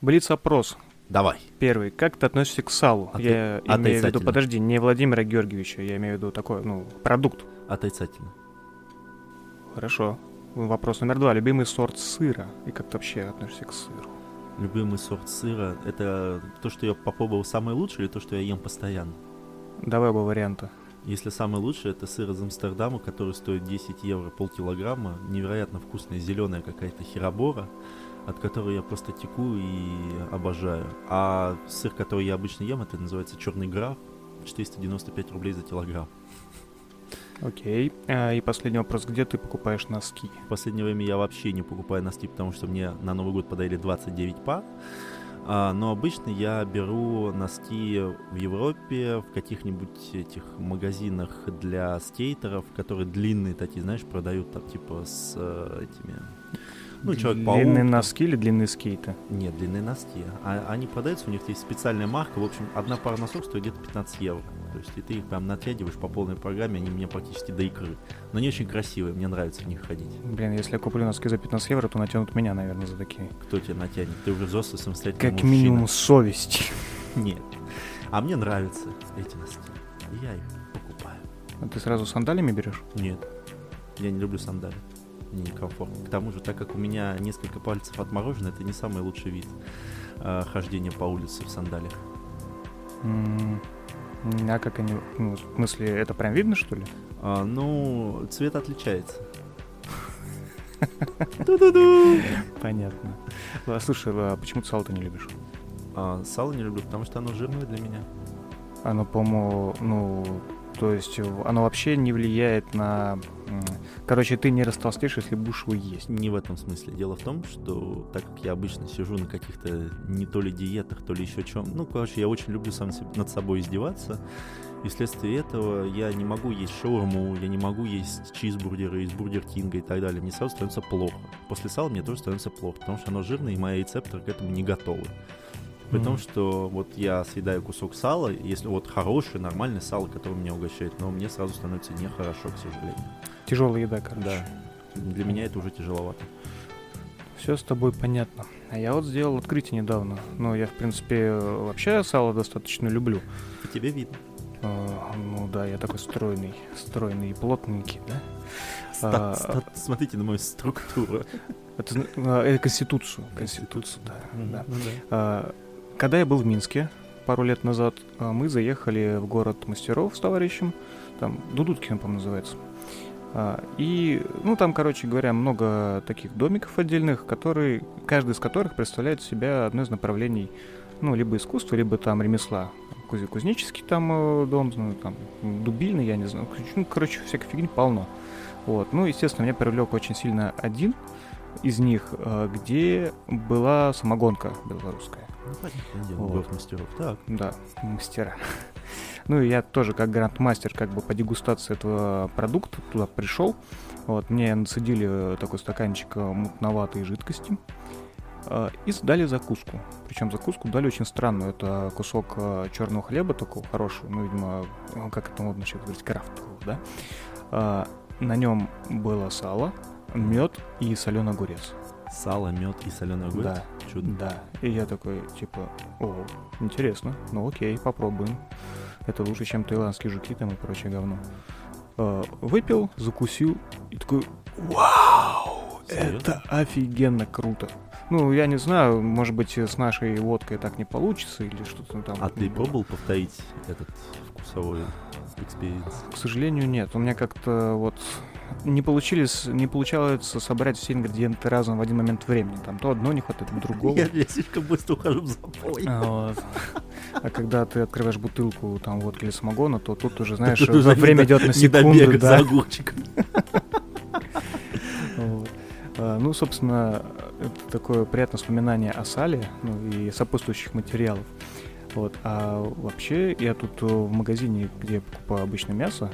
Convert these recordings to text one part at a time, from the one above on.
Блиц-опрос. Давай. Первый. Как ты относишься к салу? Оты- Я имею в виду, подожди, не Владимира Георгиевича, я имею в виду такой, ну, продукт. Отрицательно. Хорошо. Вопрос номер два. Любимый сорт сыра. И как ты вообще относишься к сыру? Любимый сорт сыра — это то, что я попробовал самое лучшее, или то, что я ем постоянно? Давай оба варианта. Если самое лучшее, это сыр из Амстердама, который стоит 10 евро полкилограмма. Невероятно вкусная зеленая какая-то херобора, от которой я просто теку и обожаю. А сыр, который я обычно ем, это называется черный граф. 495 рублей за килограмм. Окей. А, и последний вопрос. Где ты покупаешь носки? В последнее время я вообще не покупаю носки, потому что мне на Новый год подарили 29 пар. А, но обычно я беру носки в Европе, в каких-нибудь этих магазинах для скейтеров, которые длинные такие, знаешь, продают там типа с э, этими... Ну, Человек-паук. Длинные носки или длинные скейты? Нет, длинные носки. А, они продаются, у них есть специальная марка. В общем, одна пара носок стоит где-то 15 евро. То есть и ты их прям натягиваешь по полной программе, они мне практически до икры. Но они очень красивые, мне нравится в них ходить. Блин, если я куплю носки за 15 евро, то натянут меня, наверное, за такие. Кто тебя натянет? Ты уже взрослый самостоятельный Как мужчина. минимум совесть. Нет. А мне нравятся эти носки. Я их покупаю. А ты сразу сандалиями берешь? Нет. Я не люблю сандали. Некомфортно. К тому же, так как у меня несколько пальцев отморожено, это не самый лучший вид э, хождения по улице в сандалиях. А как они... Ну, в смысле, это прям видно, что ли? А, ну, цвет отличается. Понятно. А, Слушай, а почему ты сало ты не любишь? А, сало не люблю, потому что оно жирное для меня. Оно, по-моему, ну, то есть э, оно вообще не влияет на... Короче, ты не растолстеешь, если будешь его есть. Не в этом смысле. Дело в том, что так как я обычно сижу на каких-то не то ли диетах, то ли еще чем, ну, короче, я очень люблю сам над собой издеваться. И вследствие этого я не могу есть шаурму, я не могу есть чизбургеры из Бургер Кинга и так далее. Мне сразу становится плохо. После сала мне тоже становится плохо, потому что оно жирное, и мои рецепторы к этому не готовы. При том, Мгм. что вот я съедаю кусок сала, если вот хорошее, нормальное сало, которое меня угощает, но мне сразу становится нехорошо, к сожалению. Тяжелая еда, короче. Да. Для меня это уже тяжеловато. Все с тобой понятно. А я вот сделал открытие недавно. Ну, я, в принципе, вообще сало достаточно люблю. По тебе видно. А, Ну да, я такой стройный, стройный и плотненький, да? Ста- А, ста- смотрите на мою структуру. Это, а, это конституцию. Конституцию, да. да. Ну да. Когда я был в Минске пару лет назад, а, мы заехали в город мастеров с товарищем, там Дудуткин, по-моему, называется. А, И, ну, там, короче говоря, много таких домиков отдельных, которые, каждый из которых представляет себя одно из направлений, ну, либо искусства, либо там ремесла. Куз- Кузнеческий там э, дом, ну, там, дубильный, я не знаю. Ну, короче, всякой фигни полно. Вот. Ну, естественно, меня привлек очень сильно один из них, э, где была самогонка белорусская. Ну, понятное дело, Вот. мастеров. Так. Да, мастера. Ну и я тоже как грандмастер как бы по дегустации этого продукта туда пришел. Вот, мне нацедили такой стаканчик э, мутноватой жидкости э, и дали закуску. Причем закуску дали очень странную. Это кусок черного хлеба такого хорошего, ну, видимо, э, как это модно сейчас говорить, крафтового, да? На нем было сало, мед и соленый огурец. Сало, мед и соленый огурец. Да. Чудо. Да. И я такой, типа, о, интересно, ну окей, попробуем. Это лучше, чем таиландские жуки там и прочее говно. Э, Выпил, закусил и такой, вау, Серьезно? это офигенно круто. Ну, я не знаю, может быть, с нашей водкой так не получится или что-то там. А ты пробовал повторить этот вкусовой experience? К сожалению, нет. У меня как-то вот не получились, не получалось собрать все ингредиенты разом в один момент времени. Там то одно не хватает, то другого. Я, я слишком быстро ухожу в запой. А. А когда ты открываешь бутылку там водки или самогона, то тут уже, знаешь, Тут уже время идет на секунду, добегать за да. огурчиком. Вот. А, Ну, собственно, это такое приятное воспоминание о сале, ну и сопутствующих материалов. Вот. А вообще, я тут э, в магазине, где я покупаю обычно мясо,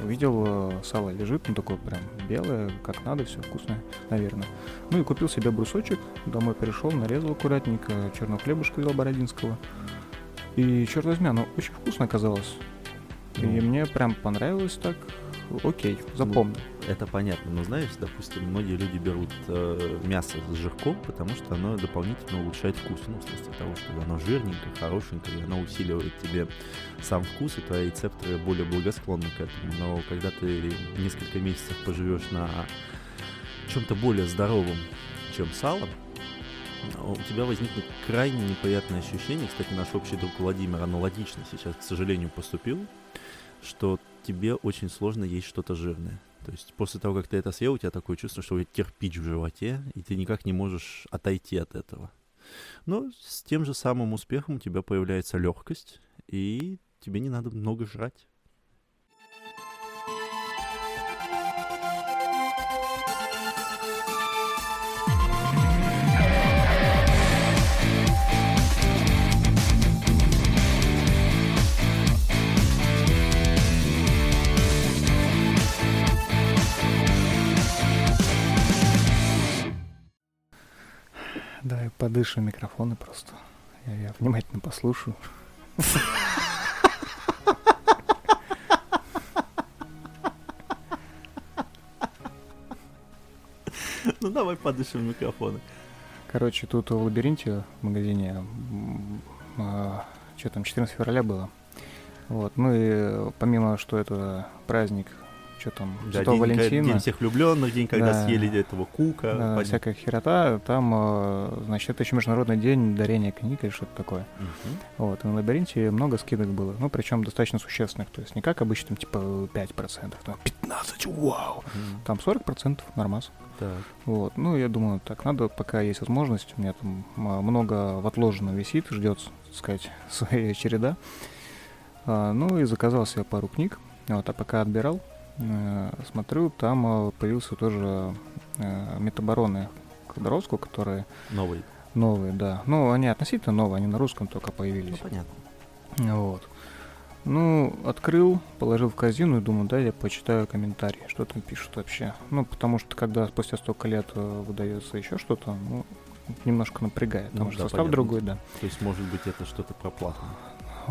увидел э, сало лежит, ну такое прям белое, как надо, все вкусное, наверное. Ну и купил себе брусочек, домой пришел, нарезал аккуратненько, черного хлебушка взял бородинского. И, черт возьми, оно очень вкусно оказалось. И Ну. мне прям понравилось так. Окей, запомню. Это понятно, но знаешь, допустим, многие люди берут э, мясо с жирком, потому что оно дополнительно улучшает вкус. Ну, в смысле того, что оно жирненькое, хорошенькое, и оно усиливает тебе сам вкус, и твои рецепторы более благосклонны к этому. Но когда ты несколько месяцев поживешь на чем-то более здоровом, чем сало, у тебя возникнет крайне неприятное ощущение. Кстати, наш общий друг Владимир аналогично сейчас, к сожалению, поступил, что тебе очень сложно есть что-то жирное. То есть после того, как ты это съел, у тебя такое чувство, что у тебя кирпич в животе, и ты никак не можешь отойти от этого. Но с тем же самым успехом у тебя появляется легкость, и тебе не надо много жрать. Да, я подышу микрофоны просто. Я, я внимательно послушаю. Ну давай подышим микрофоны. Короче, тут в лабиринте в магазине, а, что там, 14 февраля было. Вот, ну и помимо, что это праздник что там, Да, Святого день, Валентина. день всех влюбленных, день, когда Да. съели этого кука. да, понятно. всякая херота, там, э, значит, это еще Международный день дарения книг или что-то такое. Мгм. Вот, и на лабиринте много скидок было, ну, причем достаточно существенных, то есть не как обычно, там, типа, 5%, там, 15, вау! Мгм. Там 40% нормас. Так. Вот, ну, я думаю, так, надо, пока есть возможность, у меня там много в отложенном висит, ждет, так сказать, своя череда. А, ну, и заказал себе пару книг, вот, а пока отбирал, смотрю, там э, появился тоже э, метабароны Ходоровского, которые Новый. новые, да. Ну, они относительно новые, они на русском только Ну, появились. понятно. Вот. Ну, открыл, положил в корзину и думаю, да, я почитаю комментарии, что там пишут вообще. Ну, потому что когда спустя столько лет э, выдается еще что-то, ну, немножко напрягает. Потому Ну, что да, состав понятно. другой, да. То есть, может быть, это что-то проплатное.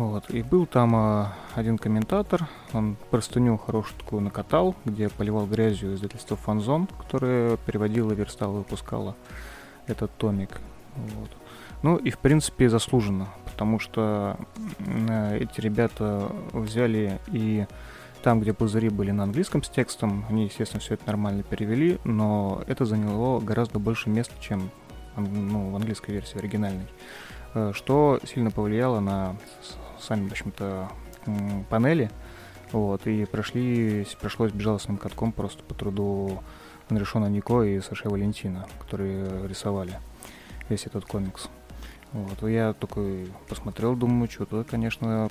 Вот. И был там э, один комментатор, он простыню хорошую такую накатал, где поливал грязью издательство Фанзон, которое переводило, верстало, выпускало этот томик. Вот. Ну и в принципе заслуженно, потому что э, эти ребята взяли и там, где пузыри были на английском с текстом, они, естественно, все это нормально перевели, но это заняло гораздо больше места, чем ну, в английской версии оригинальной, что сильно повлияло на сами, в общем-то, панели, вот, и прошли, пришлось безжалостным катком просто по труду Анрешона Нико и Саши Валентина, которые рисовали весь этот комикс. Вот, я такой посмотрел, думаю, что-то, конечно,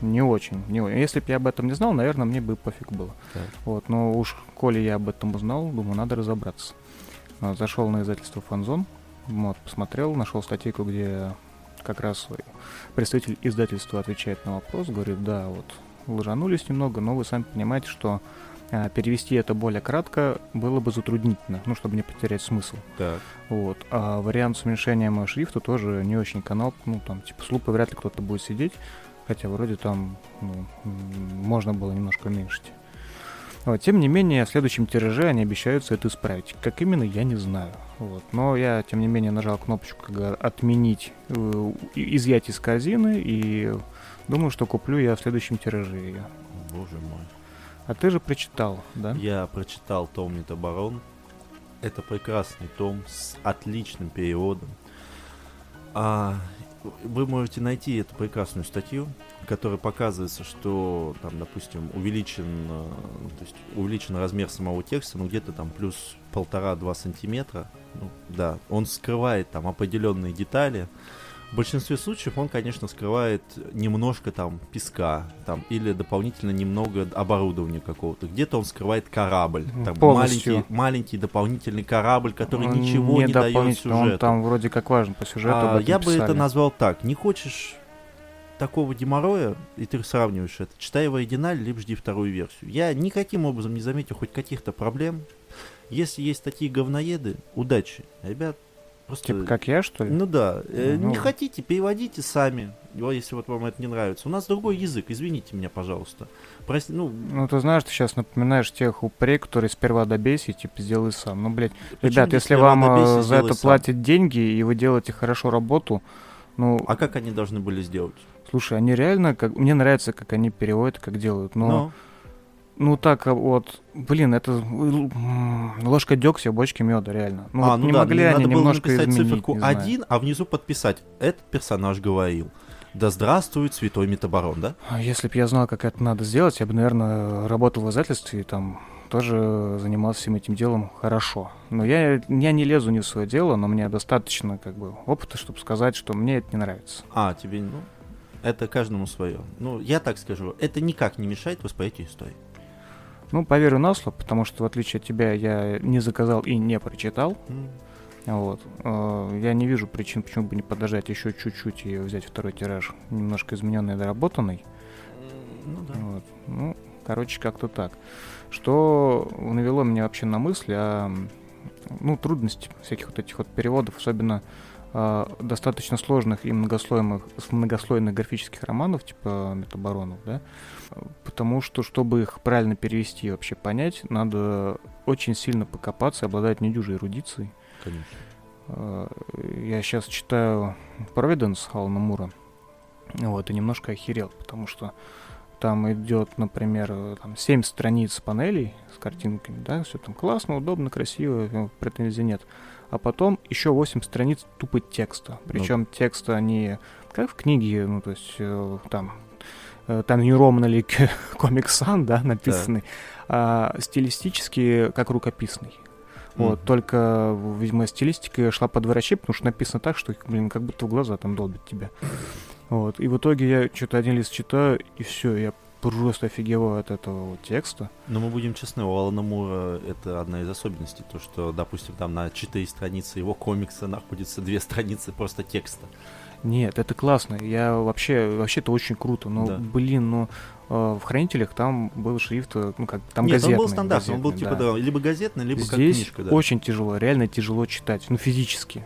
не очень. Не... Если бы я об этом не знал, наверное, мне бы пофиг было. Так. Вот, но уж коли я об этом узнал, думаю, надо разобраться. А, Зашел на издательство Фанзон, вот, посмотрел, нашел статейку, где как раз представитель издательства отвечает на вопрос, говорит, да, вот, лжанулись немного, но вы сами понимаете, что а, перевести это более кратко было бы затруднительно, ну, чтобы не потерять смысл. Так. Вот. А вариант с уменьшением шрифта тоже не очень канал. Ну, там, типа, с лупой вряд ли кто-то будет сидеть. Хотя вроде там ну, можно было немножко уменьшить. Вот. Тем не менее, в следующем тираже они обещаются это исправить. Как именно, я не знаю. Вот. Но я, тем не менее, нажал кнопочку «Отменить», э, изъять из корзины, и думаю, что куплю я в следующем тираже ее. Боже мой. А ты же прочитал, да? Я прочитал том Метабарон. Это прекрасный том с отличным переводом. А, вы можете найти эту прекрасную статью, в которой показывается, что там, допустим, увеличен, э, то есть увеличен размер самого текста, ну где-то там плюс полтора-два сантиметра. Ну, да, он скрывает там определенные детали. В большинстве случаев он, конечно, скрывает немножко там песка, там, или дополнительно немного оборудования какого-то. Где-то он скрывает корабль, М, там, полностью. маленький, маленький дополнительный корабль, который Он ничего не дает дополнительно, Он сюжету. там вроде как важен по сюжету. А, я бы это писали. назвал так. Не хочешь такого геморроя, и ты сравниваешь это, читай в оригинале, либо жди вторую версию. Я никаким образом не заметил хоть каких-то проблем. Если есть такие говноеды, удачи. Ребят, Просто... Типа как я, что ли? Ну да. Э, Ну. Не хотите, переводите сами, Ну, если вот вам это не нравится. У нас другой язык, извините меня, пожалуйста. Прости, ну, Ну, ты знаешь, ты сейчас напоминаешь тех упрей, которые сперва добейся и типа сделай сам. Ну, блядь, Причем ребят, если вам э, за это сам? платят деньги, и вы делаете хорошо работу, ну, а как они должны были сделать? слушай, они реально, как мне нравится, как они переводят, как делают, но, Ну, ну так а вот, блин, это м, ложка дегтя, бочки меда, реально. Ну, а, вот ну не да, могли они надо было немножко написать изменить, циферку не знаю. 1, а внизу подписать. Этот персонаж говорил. Да здравствует святой метабарон, да? А Если бы я знал, как это надо сделать, я бы, наверное, работал в издательстве и там тоже занимался всем этим делом хорошо. Но я, я не лезу не в свое дело, но мне достаточно как бы опыта, чтобы сказать, что мне это не нравится. А, тебе, ну, это каждому свое. Ну, я так скажу, это никак не мешает восприятию истории. Ну, поверю на слово, потому что, в отличие от тебя, я не заказал и не прочитал. М. Вот. Э, Я не вижу причин, почему бы не подождать еще чуть-чуть и взять второй тираж, немножко измененный и доработанный. Ну да. Вот. Ну, короче, как-то так. Что навело меня вообще на мысль о ну, трудности всяких вот этих вот переводов, особенно достаточно сложных и многослойных, многослойных графических романов, типа Метабаронов, да, потому что, чтобы их правильно перевести и вообще понять, надо очень сильно покопаться, обладать недюжей эрудицией. Конечно. Э, Я сейчас читаю Providence Алана Мура. Вот, и немножко охерел, потому что там идет, например, там 7 страниц панелей с картинками, да, все там классно, удобно, красиво, э, претензий нет. А потом еще 8 страниц тупо текста. Причем текста не как в книге, ну, то есть э, там э, там не ровно ли комик сан, да, написанный, а стилистически как рукописный. Вот, Мгм. только, видимо, стилистика шла под врачи, потому что написано так, что, блин, как будто в глаза там долбит тебя. Вот, и в итоге я что-то один лист читаю, и все, я просто офигеваю от этого вот текста. Но мы будем честны, у Алана Мура это одна из особенностей, то что, допустим, там на 4 страницы его комикса находится две страницы просто текста. Нет, это классно, я вообще, вообще это очень круто, но, Да. блин, ну, э, в Хранителях там был шрифт, э, ну, как, там Нет, газетный. он был стандартный, он был газетный, типа да. да, либо газетный, либо как Здесь книжка, да. очень тяжело, реально тяжело читать, ну, физически.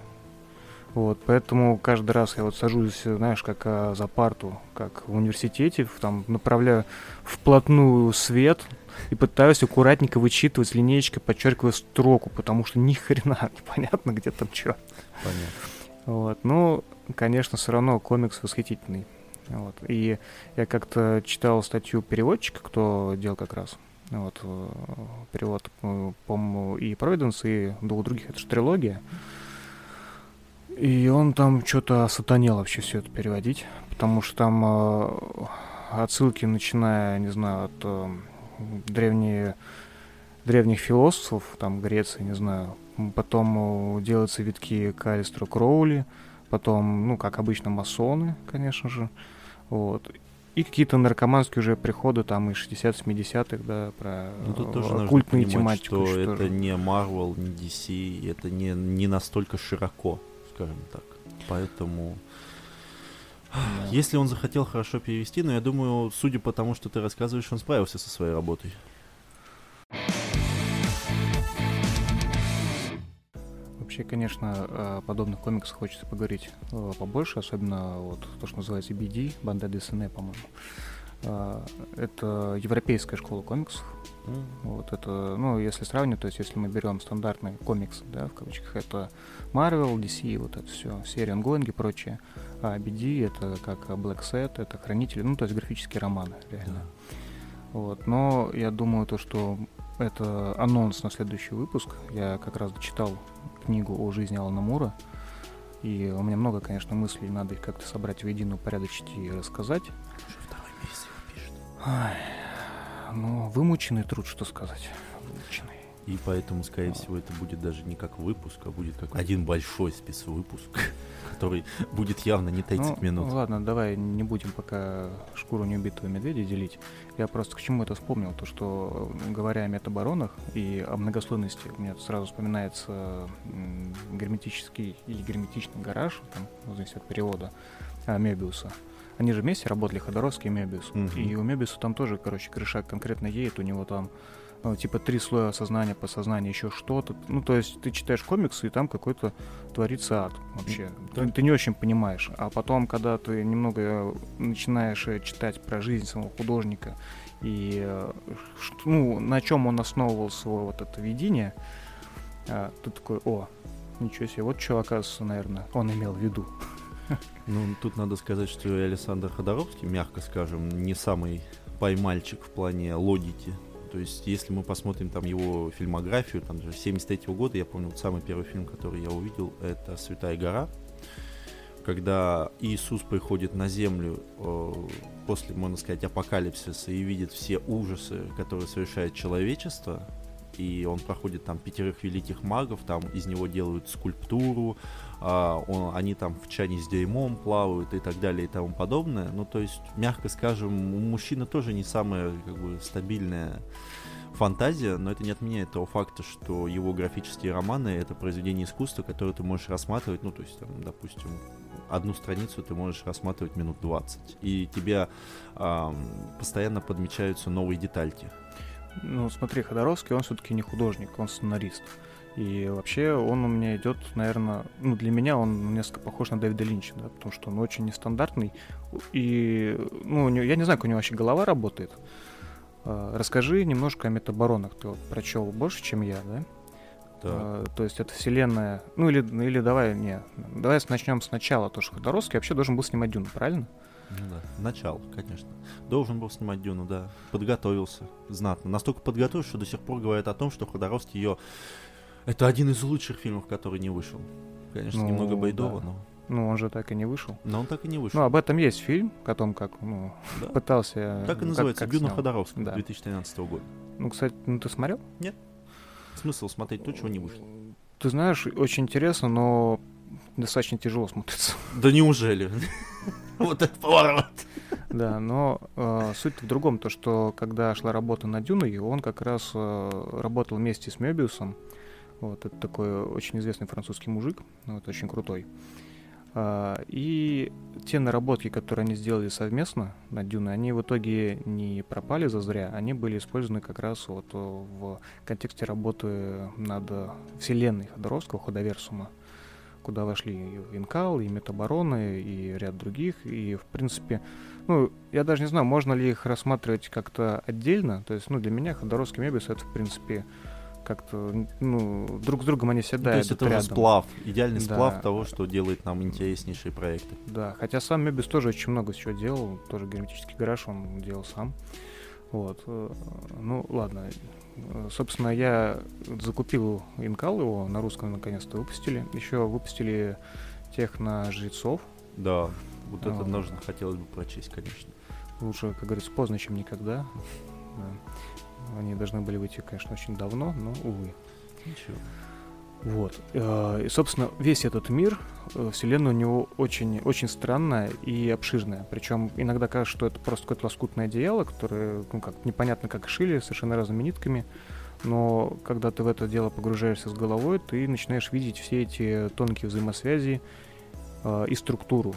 Вот, поэтому каждый раз я вот сажусь, знаешь, как а, за парту, как в университете, там направляю вплотную свет и пытаюсь аккуратненько вычитывать линеечкой, подчеркивая строку, потому что ни хрена непонятно, где там что. Понятно. Вот. Ну, конечно, все равно комикс восхитительный. Вот. И я как-то читал статью переводчика, кто делал как раз вот, э, перевод, э, по-моему, и Providence, и двух других, это же трилогия. И он там что-то сатанел вообще все это переводить, потому что там э, отсылки, начиная, не знаю, от э, древние, древних философов, там, Греции, не знаю, потом э, делаются витки к Кроули, потом, ну, как обычно, масоны, конечно же, вот. И какие-то наркоманские уже приходы там из 60-70-х, да, про Ну тут э, тоже нужно оккультную понимать, тематику. что что это же. не Marvel, не DC, это не, не настолько широко, скажем так. Поэтому, Да. если он захотел хорошо перевести, но я думаю, судя по тому, что ты рассказываешь, он справился со своей работой. Вообще, конечно, о подобных комиксах хочется поговорить э, побольше, особенно вот то, что называется BD, Банда Десене, по-моему. Э, Это европейская школа комиксов. Вот это, ну, если сравнивать, то есть если мы берем стандартные комиксы, да, в кавычках, это Marvel, DC, вот это все, серия Ongoing и прочее. А BD это как Black Set, это Хранители, ну, то есть графические романы, реально. Вот, но я думаю, то, что это анонс на следующий выпуск. Я как раз дочитал книгу о жизни Алана Мура. И у меня много, конечно, мыслей, надо их как-то собрать воедино, упорядочить и рассказать. Ай, ну, вымученный труд, что сказать. Вымученный. И поэтому, скорее всего, это будет даже не как выпуск, а будет как один большой спецвыпуск, который будет явно не 30 ну, минут. ладно, давай не будем пока шкуру неубитого медведя делить. Я просто к чему это вспомнил, то что, говоря о метаборонах и о многослойности, у меня сразу вспоминается герметический или герметичный гараж, там, в зависимости от перевода, а, Мебиуса. Они же вместе работали, Ходоровский и Мебиус. Мгм. И у Мебиуса там тоже, короче, крыша конкретно едет, у него там э, типа три слоя сознания, подсознания, еще что-то. Ну, то есть ты читаешь комиксы, и там какой-то творится ад вообще. Да. Ты, ты не очень понимаешь. А потом, когда ты немного начинаешь э, читать про жизнь самого художника и э, ну, на чем он основывал свое вот это видение, ты такой, о, ничего себе, вот что, оказывается, наверное, он имел в виду. Ну, тут надо сказать, что Александр Ходоровский, мягко скажем, не самый поймальчик в плане логики. То есть, если мы посмотрим там его фильмографию, там же 73 года, я помню, вот самый первый фильм, который я увидел, это «Святая гора», когда Иисус приходит на землю э, после, можно сказать, апокалипсиса и видит все ужасы, которые совершает человечество, и он проходит там пятерых великих магов, там из него делают скульптуру, а, он- они там в чане с дерьмом плавают и так далее и тому подобное. Ну, то есть, мягко скажем, у мужчины тоже не самая как бы стабильная фантазия, но это не отменяет того факта, что его графические романы это произведение искусства, которое ты можешь рассматривать, ну, то есть, там, допустим, одну страницу ты можешь рассматривать минут 20, и тебя ам, постоянно подмечаются новые детальки. Ну, смотри, Ходоровский, он все-таки не художник, он сценарист. И вообще он у меня идет, наверное, ну для меня он несколько похож на Дэвида Линча, да, потому что он очень нестандартный. И, ну, него, я не знаю, как у него вообще голова работает. А, Расскажи немножко о метабаронах. Ты вот прочел больше, чем я, да? Так. А, То есть это вселенная. Ну или, или давай, не, давай начнем сначала. То, что Ходоровский вообще должен был снимать Дюну, правильно? Ну да, начало, конечно. Должен был снимать Дюну, да. Подготовился знатно. Настолько подготовился, что до сих пор говорят о том, что Ходоровский ее... Это один из лучших фильмов, который не вышел. Конечно, Ну, немного байдово, да. но... Ну, он же так и не вышел. Но он так и не вышел. Ну, об этом есть фильм, о том, как, ну, Да. пытался... Так и ну, называется как Дюна снял. Ходоровского Да. 2013 года. Ну, кстати, ну ты смотрел? Смысл смотреть то, чего не вышло. Ты знаешь, очень интересно, но достаточно тяжело смотрится. Да неужели? Вот это поворот. Да, но э, суть в другом, то что когда шла работа над Дюной, он как раз э, работал вместе с Мебиусом. Вот, это такой очень известный французский мужик, вот, очень крутой. А, и те наработки, которые они сделали совместно над Дюной, они в итоге не пропали зазря, они были использованы как раз вот э, в контексте работы над вселенной Ходоровского, Ходоверсума, куда вошли и Инкал, и Метабароны, и ряд других, и в принципе, ну, я даже не знаю, можно ли их рассматривать как-то отдельно, то есть, ну, для меня Ходоровский Мебиус это, в принципе, как-то, ну, друг с другом они всегда То есть это рядом. сплав, идеальный Да. сплав того, что делает нам интереснейшие проекты. Да, хотя сам Мебис тоже очень много чего делал, тоже герметический гараж он делал сам. Вот, э, ну ладно. Э, Собственно, я закупил Инкал его, на русском наконец-то выпустили. Еще выпустили тех на жрецов. Да, вот это нужно хотелось бы прочесть, конечно. Лучше, как говорится, поздно, чем никогда. Да. Они должны были выйти, конечно, очень давно, но, увы. Ничего. Вот. Э, И, собственно, весь этот мир, э, вселенная у него очень, очень странная и обширная. Причем иногда кажется, что это просто какое-то лоскутное одеяло, которое, ну как, непонятно как шили, совершенно разными нитками. Но когда ты в это дело погружаешься с головой, ты начинаешь видеть все эти тонкие взаимосвязи э, и структуру,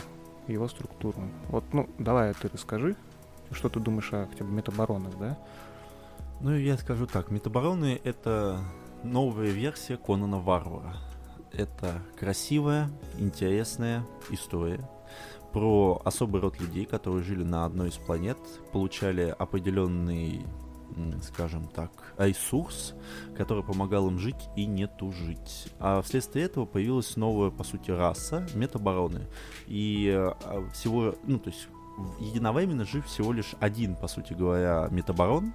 его структуру. Вот, ну, давай ты расскажи, что ты думаешь о хотя бы метабаронах, да? Ну, я скажу так, Метабароны — это новая версия Конана Варвара. Это красивая, интересная история про особый род людей, которые жили на одной из планет, получали определенный, скажем так, ресурс, который помогал им жить и не тужить. А вследствие этого появилась новая, по сути, раса — метабароны. И а, всего, ну, то есть единовременно жив всего лишь один, по сути говоря, метабарон,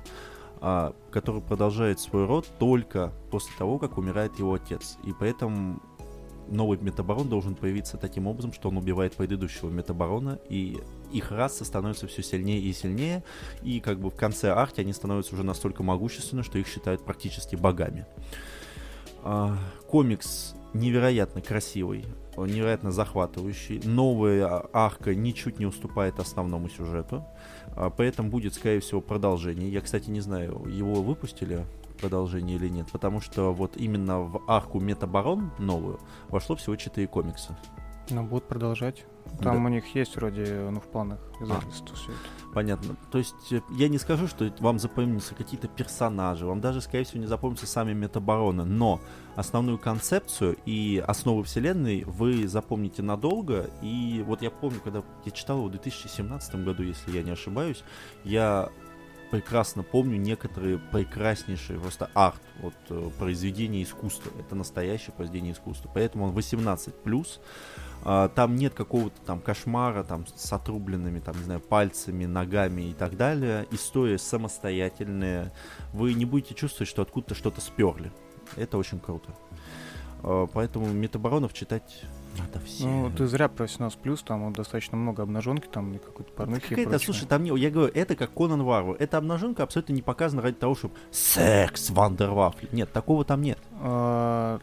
а, который продолжает свой род только после того, как умирает его отец. И поэтому новый метабарон должен появиться таким образом, что он убивает предыдущего метабарона, и их раса становится все сильнее и сильнее, и как бы в конце арки они становятся уже настолько могущественны, что их считают практически богами. Комикс невероятно красивый, он невероятно захватывающий. Новая а, арка ничуть не уступает основному сюжету. А, Поэтому будет, скорее всего, продолжение. Я, кстати, не знаю, его выпустили продолжение или нет, потому что вот именно в арку Метабарон новую вошло всего 4 комикса. Ну, будут продолжать. Там да. у них есть вроде, ну, в планах издательства а. все это. Понятно. То есть э, я не скажу, что вам запомнятся какие-то персонажи, вам даже, скорее всего, не запомнятся сами метабароны, но основную концепцию и основы вселенной вы запомните надолго. И вот я помню, когда я читал его в 2017 году, если я не ошибаюсь, я прекрасно помню некоторые прекраснейшие просто арт, вот э, произведения искусства. Это настоящее произведение искусства. Поэтому он 18 плюс. А, там нет какого-то там кошмара там с отрубленными там не знаю пальцами, ногами и так далее. История самостоятельная. Вы не будете чувствовать, что откуда-то что-то сперли. Это очень круто. А, поэтому метабаронов читать надо все. Ну, ты зря про 18 плюс, там достаточно много обнаженки, там и какой-то порнухи. Какая-то, слушай, там не, я говорю, это как Конан Варвар. Эта обнаженка абсолютно не показана ради того, чтобы секс Вандервафли. Нет, такого там нет. А,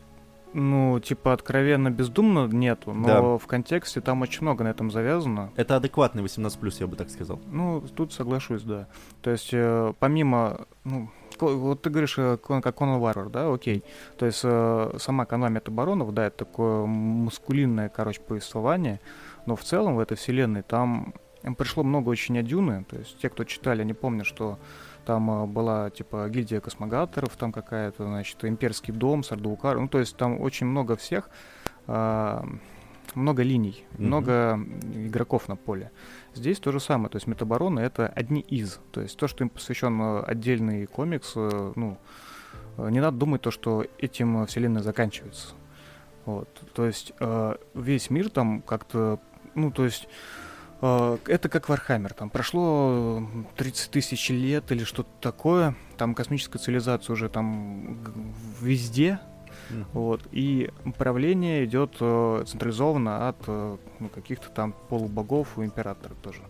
ну, типа, откровенно бездумно нету, но да. в контексте там очень много на этом завязано. Это адекватный 18+, я бы так сказал. Ну, тут соглашусь, да. То есть, э, помимо, ну, вот ты говоришь, э, как Конан Варвар, да, окей. То есть, э, сама канва Метабаронов, да, это такое мускулинное, короче, повествование, но в целом в этой вселенной там пришло много очень от Дюны, то есть те, кто читали, они помнят, что там э, была, типа, гильдия космогаторов, там какая-то, значит, имперский дом, Сардуукар. Ну, то есть там очень много всех, э, много линий, mm-hmm. много игроков на поле. Здесь то же самое. То есть Метабароны — это одни из. То есть то, что им посвящен э, отдельный комикс, э, ну, не надо думать то, что этим вселенная заканчивается. Вот. То есть э, весь мир там как-то, ну, то есть Э, это как Warhammer. Там прошло 30 тысяч лет или что-то такое. Там космическая цивилизация уже там везде. Вот. И управление идет э, централизованно от э, ну, каких-то там полубогов у императора тоже.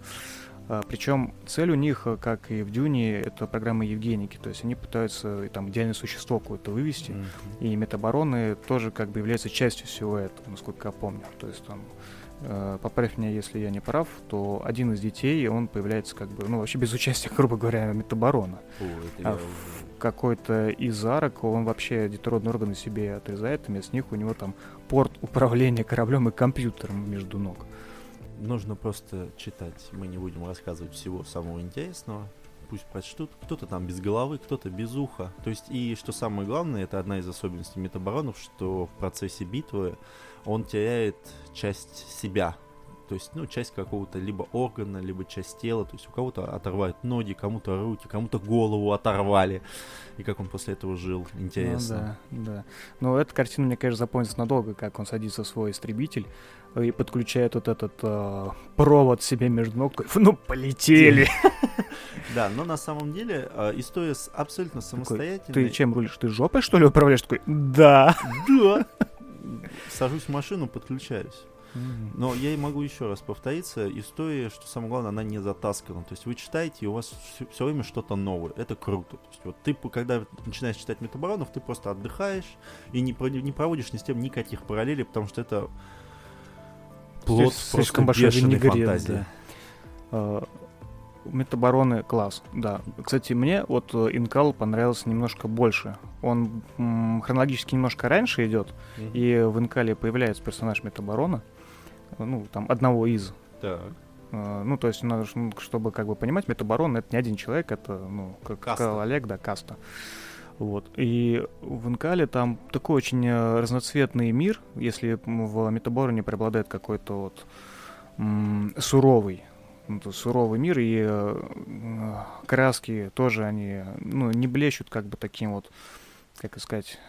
Причем цель у них, как и в Дюне, это программа Евгеники. То есть они пытаются там идеальное существо какое-то вывести. Mm-hmm. И метабароны тоже как бы являются частью всего этого, насколько я помню. То есть там Э, поправь меня, если я не прав, то один из детей, он появляется как бы, ну, вообще без участия, грубо говоря, метабарона. О, а я... в какой-то из арок он вообще детородные органы себе отрезает, вместо них у него там порт управления кораблем и компьютером между ног. Нужно просто читать. Мы не будем рассказывать всего самого интересного. Пусть прочтут. Кто-то там без головы, кто-то без уха. То есть, и что самое главное, это одна из особенностей метабаронов, что в процессе битвы он теряет часть себя. То есть, ну, часть какого-то либо органа, либо часть тела. То есть у кого-то оторвают ноги, кому-то руки, кому-то голову оторвали. И как он после этого жил, интересно. Ну, да, да. Но эта картина, мне, конечно, запомнится надолго, как он садится в свой истребитель и подключает вот этот э, провод себе между ног. Ну, полетели! Да, но на самом деле э, история абсолютно самостоятельная. Ты чем рулишь? Ты жопой, что ли, управляешь? Такой, да. Да сажусь в машину, подключаюсь. Но я могу еще раз повториться, история, что самое главное, она не затаскана. То есть вы читаете, и у вас все, все время что-то новое. Это круто. То есть вот ты, когда начинаешь читать метабаронов, ты просто отдыхаешь и не, не проводишь ни с тем никаких параллелей, потому что это плод слишком большой фантазии. Да. Метабароны класс, да. Кстати, мне вот э, Инкал понравился немножко больше. Он м, хронологически немножко раньше идет, mm-hmm. и в Инкале появляется персонаж Метабарона, ну, там, одного из. Так. Uh, ну, то есть, надо, ну, чтобы как бы понимать, Метабарон это не один человек, это, ну, как каста. Олег, да, каста. Вот. И в Инкале там такой очень э, разноцветный мир, если в Метабороне преобладает какой-то вот суровый это суровый мир, и э, краски тоже они, ну, не блещут как бы таким вот, как сказать...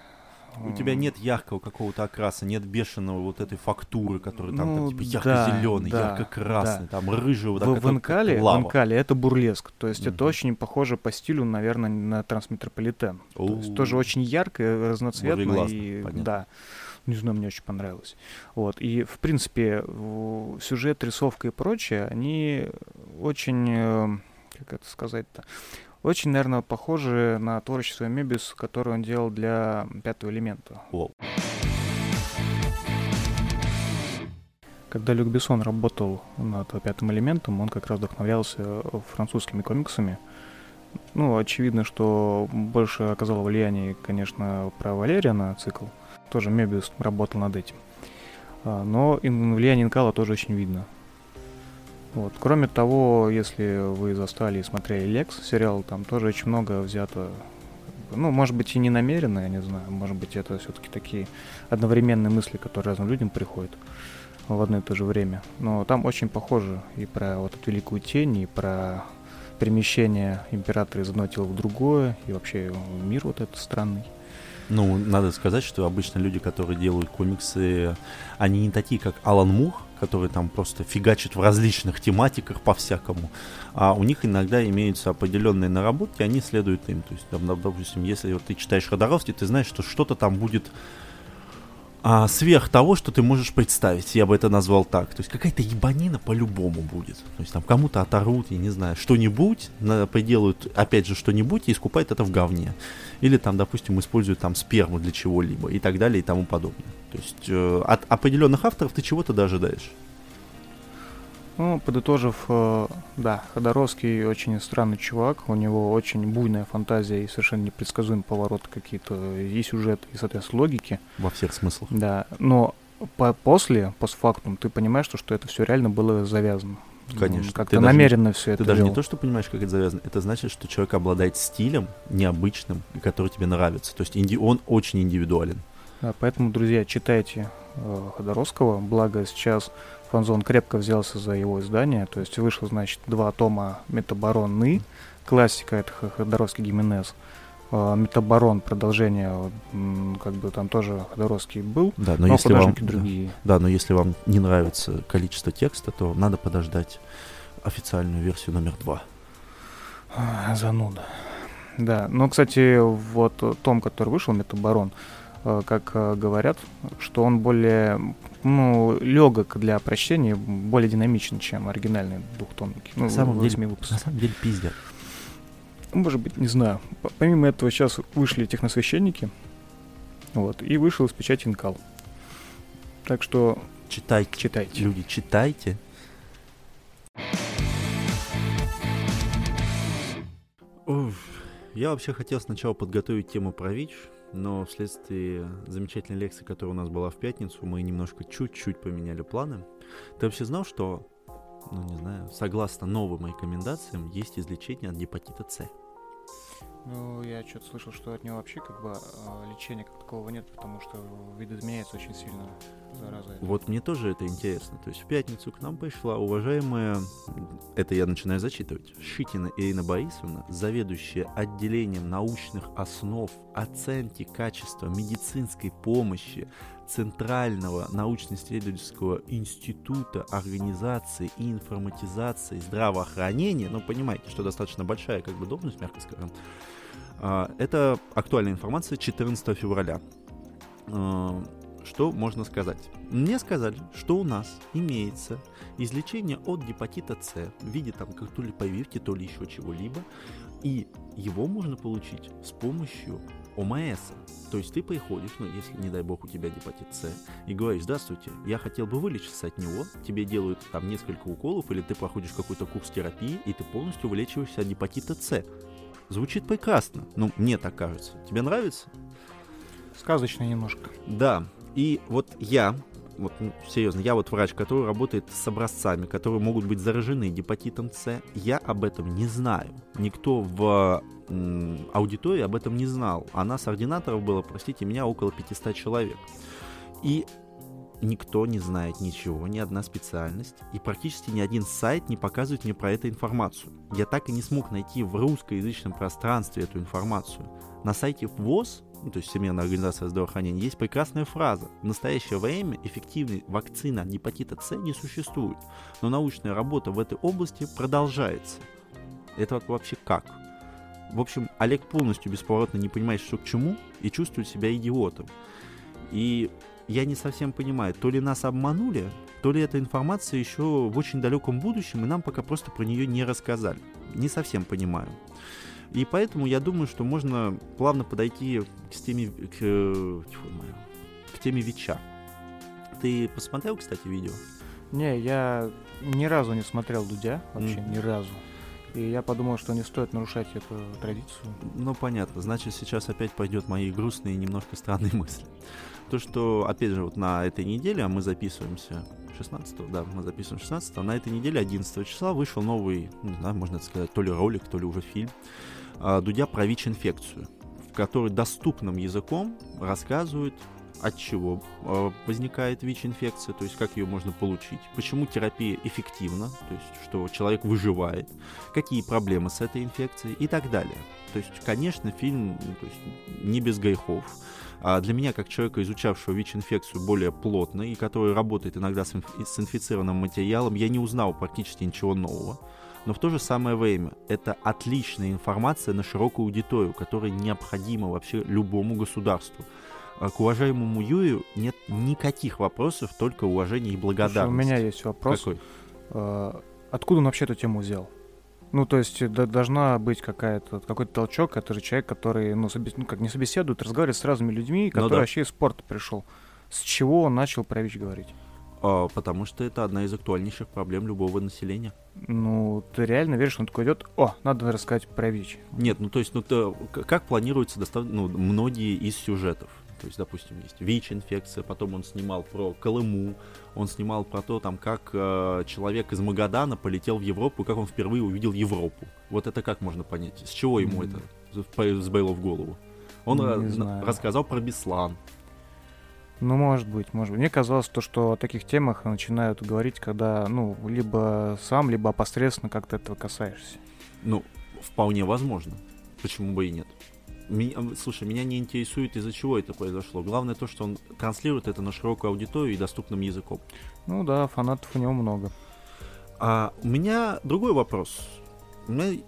У тебя нет яркого какого-то окраса, нет бешеного вот этой фактуры, которая там, ну, там типа ярко-зеленый, да, ярко-красный, да. там рыжий. Вот, в, в, Инкале, в Инкале это бурлеск, то есть mm-hmm. это очень похоже по стилю, наверное, на трансметрополитен. То есть тоже очень ярко, разноцветно. И, понятно. да. Не знаю, мне очень понравилось. Вот. И, в принципе, сюжет, рисовка и прочее, они очень, э, как это сказать-то, очень, наверное, похожи на творчество Мебис, которое он делал для пятого элемента. Wow. Когда Люк Бессон работал над пятым элементом, он как раз вдохновлялся французскими комиксами. Ну, очевидно, что больше оказало влияние, конечно, про Валерия на цикл – тоже Мебиус работал над этим. А, но влияние Инкала тоже очень видно. Вот. Кроме того, если вы застали и смотрели Лекс сериал, там тоже очень много взято ну, может быть, и не намеренно, я не знаю. Может быть, это все-таки такие одновременные мысли, которые разным людям приходят в одно и то же время. Но там очень похоже и про вот эту великую тень, и про перемещение императора из одного тела в другое, и вообще мир вот этот странный. Ну, надо сказать, что обычно люди, которые делают комиксы, они не такие, как Алан Мур, который там просто фигачит в различных тематиках по-всякому. А у них иногда имеются определенные наработки, они следуют им. То есть, там, допустим, если вот ты читаешь Ходоровский, ты знаешь, что что-то там будет а, сверх того, что ты можешь представить. Я бы это назвал так. То есть какая-то ебанина по-любому будет. То есть там кому-то оторвут, я не знаю, что-нибудь, на, приделают опять же что-нибудь и искупают это в говне. Или там, допустим, используют там сперму для чего-либо и так далее и тому подобное. То есть э, от определенных авторов ты чего-то дожидаешь. Ну, подытожив, э, да, Ходоровский очень странный чувак, у него очень буйная фантазия и совершенно непредсказуемый поворот какие-то и сюжет, и, соответственно, логики. Во всех смыслах. Да, но по после, постфактум, ты понимаешь, что, что это все реально было завязано. Конечно. Как-то намеренно даже, все это Ты даже не то, что понимаешь, как это завязано, это значит, что человек обладает стилем необычным, который тебе нравится. То есть инди- он очень индивидуален. Да, поэтому, друзья, читайте э, Ходоровского, благо сейчас Фанзон крепко взялся за его издание, то есть вышло, значит, два тома Метабароны, классика, это Ходоровский Гименез, а, Метабарон, продолжение, как бы там тоже Ходоровский был, да, но, но если вам, другие. Да, но если вам не нравится количество текста, то надо подождать официальную версию номер два. Зануда. Да, ну, кстати, вот том, который вышел, Метабарон, Э, как э, говорят, что он более ну, легок для прочтения, более динамичен, чем оригинальный двухтомники. Ну, на, самом деле, на самом деле пиздят. Может быть, не знаю. Помимо этого, сейчас вышли техносвященники, вот, и вышел из печати Инкал. Так что читайте, читайте. Люди, читайте. Уф. Я вообще хотел сначала подготовить тему про ВИЧ, но вследствие замечательной лекции, которая у нас была в пятницу, мы немножко чуть-чуть поменяли планы. Ты вообще знал, что, ну не знаю, согласно новым рекомендациям, есть излечение от гепатита С? Ну, я что-то слышал, что от него вообще как бы а, лечения как такового нет, потому что видоизменяется очень сильно Вот мне тоже это интересно. То есть в пятницу к нам пришла уважаемая, это я начинаю зачитывать, Шитина Ирина Борисовна, заведующая отделением научных основ, оценки качества медицинской помощи Центрального научно-исследовательского института организации и информатизации здравоохранения, ну, понимаете, что достаточно большая как бы должность, мягко скажем, а, это актуальная информация 14 февраля. Что можно сказать? Мне сказали, что у нас имеется излечение от гепатита С в виде там как то ли повивки, то ли еще чего-либо, и его можно получить с помощью ОМС. То есть ты приходишь, ну если, не дай бог, у тебя гепатит С, и говоришь, здравствуйте, я хотел бы вылечиться от него, тебе делают там несколько уколов, или ты проходишь какой-то курс терапии, и ты полностью вылечиваешься от гепатита С. Звучит прекрасно. Ну, мне так кажется. Тебе нравится? Сказочно немножко. Да. И вот я, вот ну, серьезно, я вот врач, который работает с образцами, которые могут быть заражены гепатитом С, я об этом не знаю. Никто в аудитории об этом не знал. А нас, ординаторов, было, простите меня, около 500 человек. И никто не знает ничего, ни одна специальность, и практически ни один сайт не показывает мне про эту информацию. Я так и не смог найти в русскоязычном пространстве эту информацию. На сайте ВОЗ, ну, то есть Всемирная организация здравоохранения, есть прекрасная фраза. В настоящее время эффективной вакцины от гепатита С не существует, но научная работа в этой области продолжается. Это вообще как? В общем, Олег полностью бесповоротно не понимает, что к чему, и чувствует себя идиотом. И я не совсем понимаю, то ли нас обманули, то ли эта информация еще в очень далеком будущем, и нам пока просто про нее не рассказали. Не совсем понимаю. И поэтому я думаю, что можно плавно подойти к теме, к, к теме ВИЧа. Ты посмотрел, кстати, видео? Не, я ни разу не смотрел Дудя, вообще mm. ни разу. И я подумал, что не стоит нарушать эту традицию. Ну, понятно. Значит, сейчас опять пойдет мои грустные и немножко странные мысли. То, что, опять же, вот на этой неделе, а мы записываемся 16 да, мы записываем 16 на этой неделе, 11 числа, вышел новый, не знаю, можно сказать, то ли ролик, то ли уже фильм, Дудя про ВИЧ-инфекцию, в которой доступным языком рассказывают от чего э, возникает ВИЧ-инфекция, то есть как ее можно получить, почему терапия эффективна, то есть что человек выживает, какие проблемы с этой инфекцией и так далее. То есть, конечно, фильм ну, то есть, не без грехов. А для меня, как человека, изучавшего ВИЧ-инфекцию более плотно и который работает иногда с, с инфицированным материалом, я не узнал практически ничего нового. Но в то же самое время это отличная информация на широкую аудиторию, которая необходима вообще любому государству. А к уважаемому Юрию нет никаких вопросов, только уважение и благодарность. Слушай, у меня есть вопрос. Какой? А, откуда он вообще эту тему взял? Ну, то есть да, должна быть какая-то, какой-то толчок, это же человек, который, ну, собес... ну, как не собеседует, разговаривает с разными людьми, который ну, да. вообще из спорта пришел. С чего он начал про ВИЧ говорить? А, потому что это одна из актуальнейших проблем любого населения. Ну, ты реально веришь, он такой идет, о, надо рассказать про ВИЧ? Нет, ну то есть, ну то, как планируется достав... ну, многие из сюжетов? То есть, допустим, есть ВИЧ-инфекция, потом он снимал про Колыму, он снимал про то, там, как э, человек из Магадана полетел в Европу, как он впервые увидел Европу. Вот это как можно понять? С чего ему mm. это сбыло в голову? Он ra- рассказал про Беслан. Ну, может быть, может быть. Мне казалось, то, что о таких темах начинают говорить, когда, ну, либо сам, либо опосредственно как-то этого касаешься. Ну, вполне возможно. Почему бы и нет? Меня, слушай, меня не интересует, из-за чего это произошло. Главное то, что он транслирует это на широкую аудиторию и доступным языком. Ну да, фанатов у него много. А у меня другой вопрос. У меня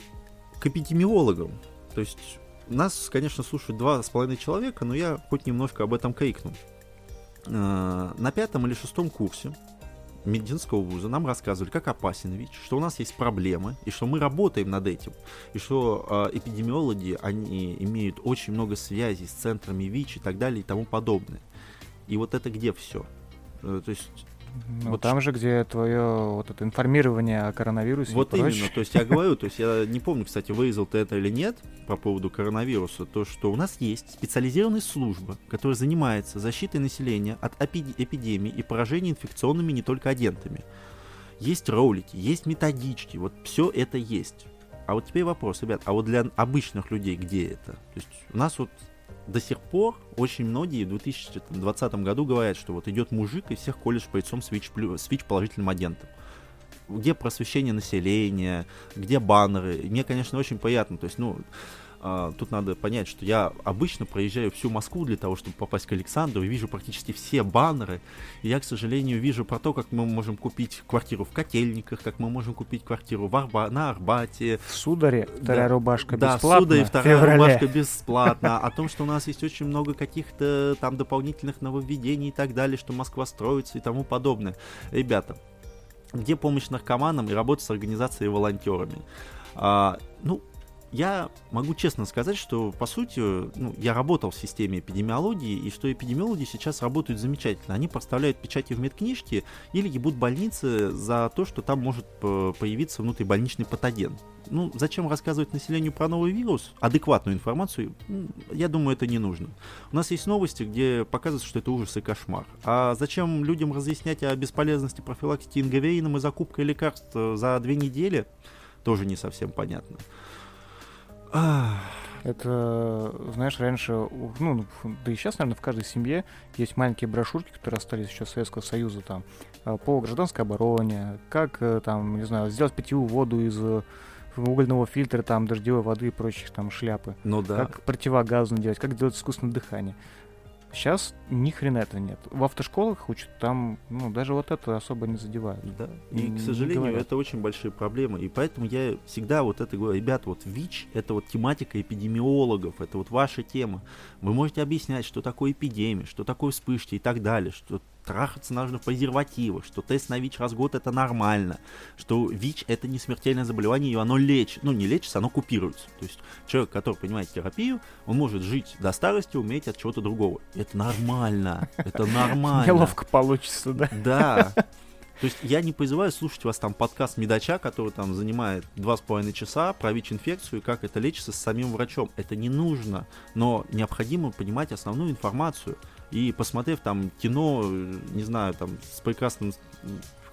к эпидемиологам. То есть нас, конечно, слушают два с половиной человека, но я хоть немножко об этом крикну. А, на пятом или шестом курсе медицинского вуза нам рассказывали, как опасен ВИЧ, что у нас есть проблемы, и что мы работаем над этим, и что э, эпидемиологи, они имеют очень много связей с центрами ВИЧ и так далее и тому подобное. И вот это где все? Э, то есть ну, вот там же, где твое вот это информирование о коронавирусе. Вот именно, то есть я говорю, то есть я не помню, кстати, вырезал ты это или нет по поводу коронавируса, то что у нас есть специализированная служба, которая занимается защитой населения от эпидемий и поражения инфекционными не только агентами. Есть ролики, есть методички, вот все это есть. А вот теперь вопрос, ребят, а вот для обычных людей где это? То есть у нас вот до сих пор очень многие в 2020 году говорят, что вот идет мужик и всех колет шприцом с ВИЧ, с ВИЧ положительным агентом. Где просвещение населения, где баннеры. Мне, конечно, очень приятно. То есть, ну, а, тут надо понять, что я обычно проезжаю всю Москву для того, чтобы попасть к Александру, и вижу практически все баннеры. И я, к сожалению, вижу про то, как мы можем купить квартиру в Котельниках, как мы можем купить квартиру в Арба... на Арбате. В Сударе вторая да, рубашка да, бесплатно. Да, в Сударе вторая рубашка бесплатно. О том, что у нас есть очень много каких-то там дополнительных нововведений и так далее, что Москва строится и тому подобное. Ребята, где помощь наркоманам и работа с организацией волонтерами? А, ну, я могу честно сказать, что, по сути, ну, я работал в системе эпидемиологии, и что эпидемиологи сейчас работают замечательно. Они поставляют печати в медкнижки или ебут больницы за то, что там может появиться внутрибольничный патоген. Ну, зачем рассказывать населению про новый вирус? Адекватную информацию, я думаю, это не нужно. У нас есть новости, где показывается, что это ужас и кошмар. А зачем людям разъяснять о бесполезности профилактики инговеином и закупкой лекарств за две недели, тоже не совсем понятно. Это, знаешь, раньше, ну, да и сейчас, наверное, в каждой семье есть маленькие брошюрки, которые остались еще с Советского Союза, там, а, по гражданской обороне, как, э, там, не знаю, сделать питьевую воду из э, угольного фильтра, там, дождевой воды и прочих там шляпы. Ну да. Как противогазно делать, как делать искусственное дыхание. Сейчас ни хрена этого нет. В автошколах учат, там, ну, даже вот это особо не задевают. Да. И, к сожалению, это очень большие проблемы. И поэтому я всегда вот это говорю, ребят, вот ВИЧ — это вот тематика эпидемиологов, это вот ваша тема. Вы можете объяснять, что такое эпидемия, что такое вспышки и так далее, что трахаться нужно в презервативах, что тест на ВИЧ раз в год это нормально, что ВИЧ это не смертельное заболевание, и оно лечит, ну не лечится, оно купируется. То есть человек, который принимает терапию, он может жить до старости, уметь от чего-то другого. Это нормально, это нормально. Неловко получится, да? Да. То есть я не призываю слушать вас там подкаст Медача, который там занимает два с половиной часа про ВИЧ-инфекцию и как это лечится с самим врачом. Это не нужно, но необходимо понимать основную информацию. И посмотрев там кино, не знаю, там с прекрасным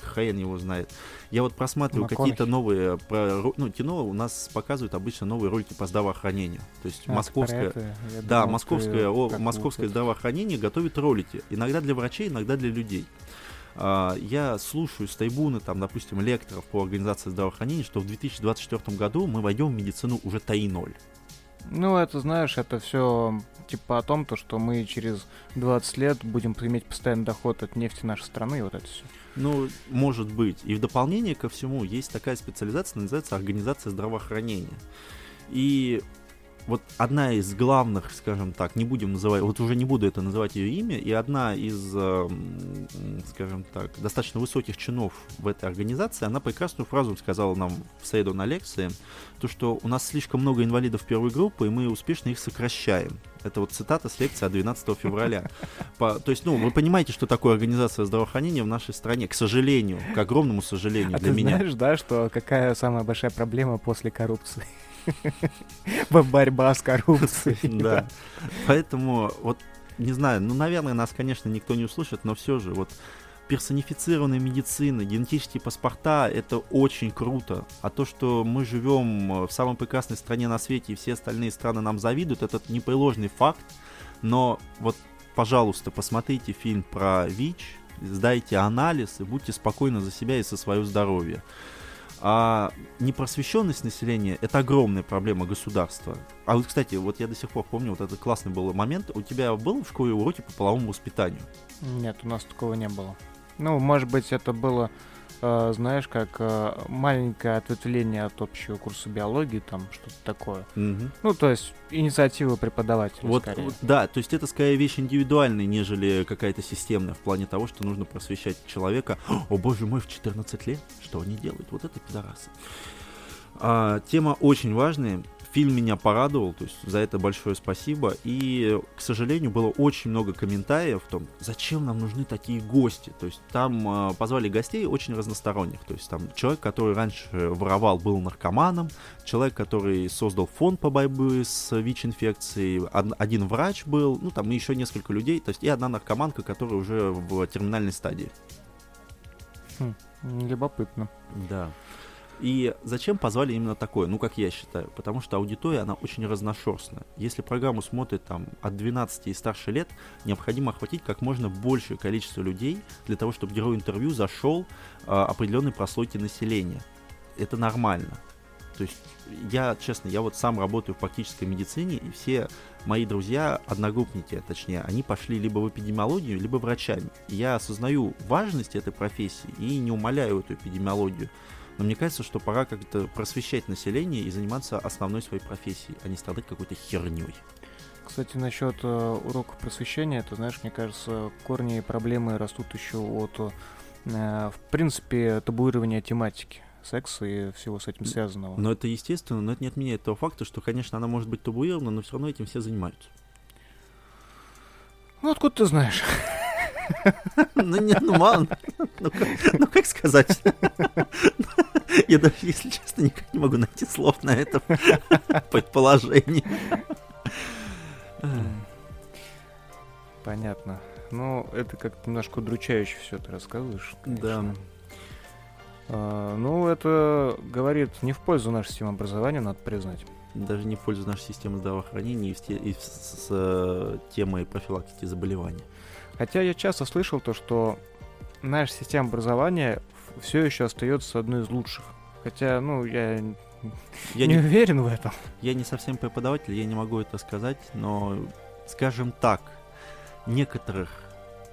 хрен его знает. Я вот просматриваю какие-то новые, про, ну, кино у нас показывают обычно новые ролики по здравоохранению. То есть а, московское, да, думал, московское, о, московское здравоохранение готовит ролики. Иногда для врачей, иногда для людей. Uh, я слушаю с трибуны, там, допустим, лекторов по организации здравоохранения, что в 2024 году мы войдем в медицину уже ТАИ-0. Ну, это, знаешь, это все типа о том, то, что мы через 20 лет будем иметь постоянный доход от нефти нашей страны, и вот это все. Ну, может быть. И в дополнение ко всему есть такая специализация, называется организация здравоохранения. И вот одна из главных, скажем так, не будем называть, вот уже не буду это называть ее имя, и одна из, эм, скажем так, достаточно высоких чинов в этой организации, она прекрасную фразу сказала нам в среду на лекции, то, что у нас слишком много инвалидов первой группы, и мы успешно их сокращаем. Это вот цитата с лекции от 12 февраля. По, то есть, ну, вы понимаете, что такое организация здравоохранения в нашей стране, к сожалению, к огромному сожалению а для ты меня. знаешь, да, что какая самая большая проблема после коррупции? Борьба с коррупцией. Да. Поэтому, вот, не знаю, ну, наверное, нас, конечно, никто не услышит, но все же, вот, персонифицированная медицина, генетические паспорта, это очень круто. А то, что мы живем в самой прекрасной стране на свете, и все остальные страны нам завидуют, это непреложный факт. Но вот, пожалуйста, посмотрите фильм про ВИЧ, сдайте анализ и будьте спокойны за себя и за свое здоровье. А непросвещенность населения — это огромная проблема государства. А вот, кстати, вот я до сих пор помню, вот этот классный был момент. У тебя был в школе уроки по половому воспитанию? Нет, у нас такого не было. Ну, может быть, это было знаешь, как э, маленькое ответвление от общего курса биологии, там что-то такое. Угу. Ну, то есть инициатива преподавателя. Вот, скорее. вот, да, то есть это скорее вещь индивидуальная, нежели какая-то системная в плане того, что нужно просвещать человека. О боже мой, в 14 лет, что они делают? Вот это пидорасы. А, тема очень важная. Фильм меня порадовал, то есть за это большое спасибо. И, к сожалению, было очень много комментариев в том, зачем нам нужны такие гости. То есть там э, позвали гостей очень разносторонних. То есть там человек, который раньше воровал, был наркоманом, человек, который создал фонд по борьбе с ВИЧ-инфекцией, один врач был, ну там еще несколько людей, то есть и одна наркоманка, которая уже в терминальной стадии. Хм, любопытно. Да. И зачем позвали именно такое? Ну, как я считаю. Потому что аудитория, она очень разношерстная. Если программу смотрит там от 12 и старше лет, необходимо охватить как можно большее количество людей для того, чтобы герой интервью зашел э, определенной прослойки населения. Это нормально. То есть я, честно, я вот сам работаю в практической медицине, и все мои друзья, одногруппники, точнее, они пошли либо в эпидемиологию, либо врачами. Я осознаю важность этой профессии и не умоляю эту эпидемиологию. Но мне кажется, что пора как-то просвещать население и заниматься основной своей профессией, а не страдать какой-то херней. Кстати, насчет э, уроков просвещения, это, знаешь, мне кажется, корни проблемы растут еще от, э, в принципе, табуирования тематики секса и всего с этим связанного. Но это естественно, но это не отменяет того факта, что, конечно, она может быть табуирована, но все равно этим все занимаются. Ну, откуда ты знаешь? Ну, не, ну, мало. Ну, ну, как сказать? Я даже, если честно, никак не могу найти слов на это предположение. Понятно. Ну, это как немножко удручающе все ты рассказываешь. Да. А, ну, это говорит не в пользу нашей системы образования, надо признать. Даже не в пользу нашей системы здравоохранения и, в и с, с, с темой профилактики заболеваний. Хотя я часто слышал то, что наша система образования все еще остается одной из лучших. Хотя, ну, я, я не, не уверен в этом. Я не совсем преподаватель, я не могу это сказать, но, скажем так, некоторых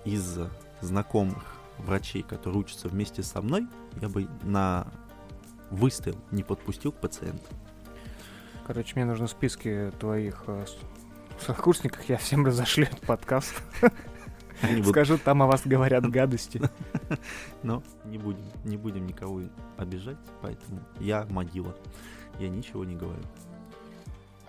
из знакомых врачей, которые учатся вместе со мной, я бы на выстрел не подпустил к пациенту. Короче, мне нужны списки твоих э, сокурсников, я всем разошлю этот подкаст. Скажу, там о вас говорят гадости. Но не будем, не будем никого обижать, поэтому я могила. Я ничего не говорю.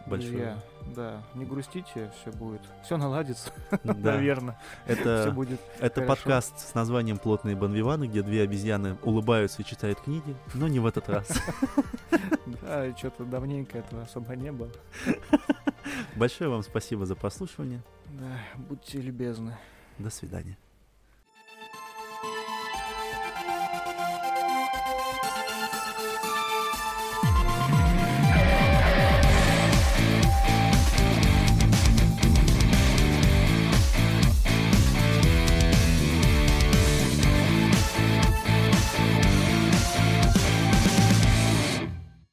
Большое. Я, да, не грустите, все будет. Все наладится, да. наверное. Это, все будет это подкаст с названием «Плотные банвиваны», где две обезьяны улыбаются и читают книги, но не в этот раз. Да, что-то давненько этого особо не было. Большое вам спасибо за прослушивание. Да, будьте любезны. До свидания.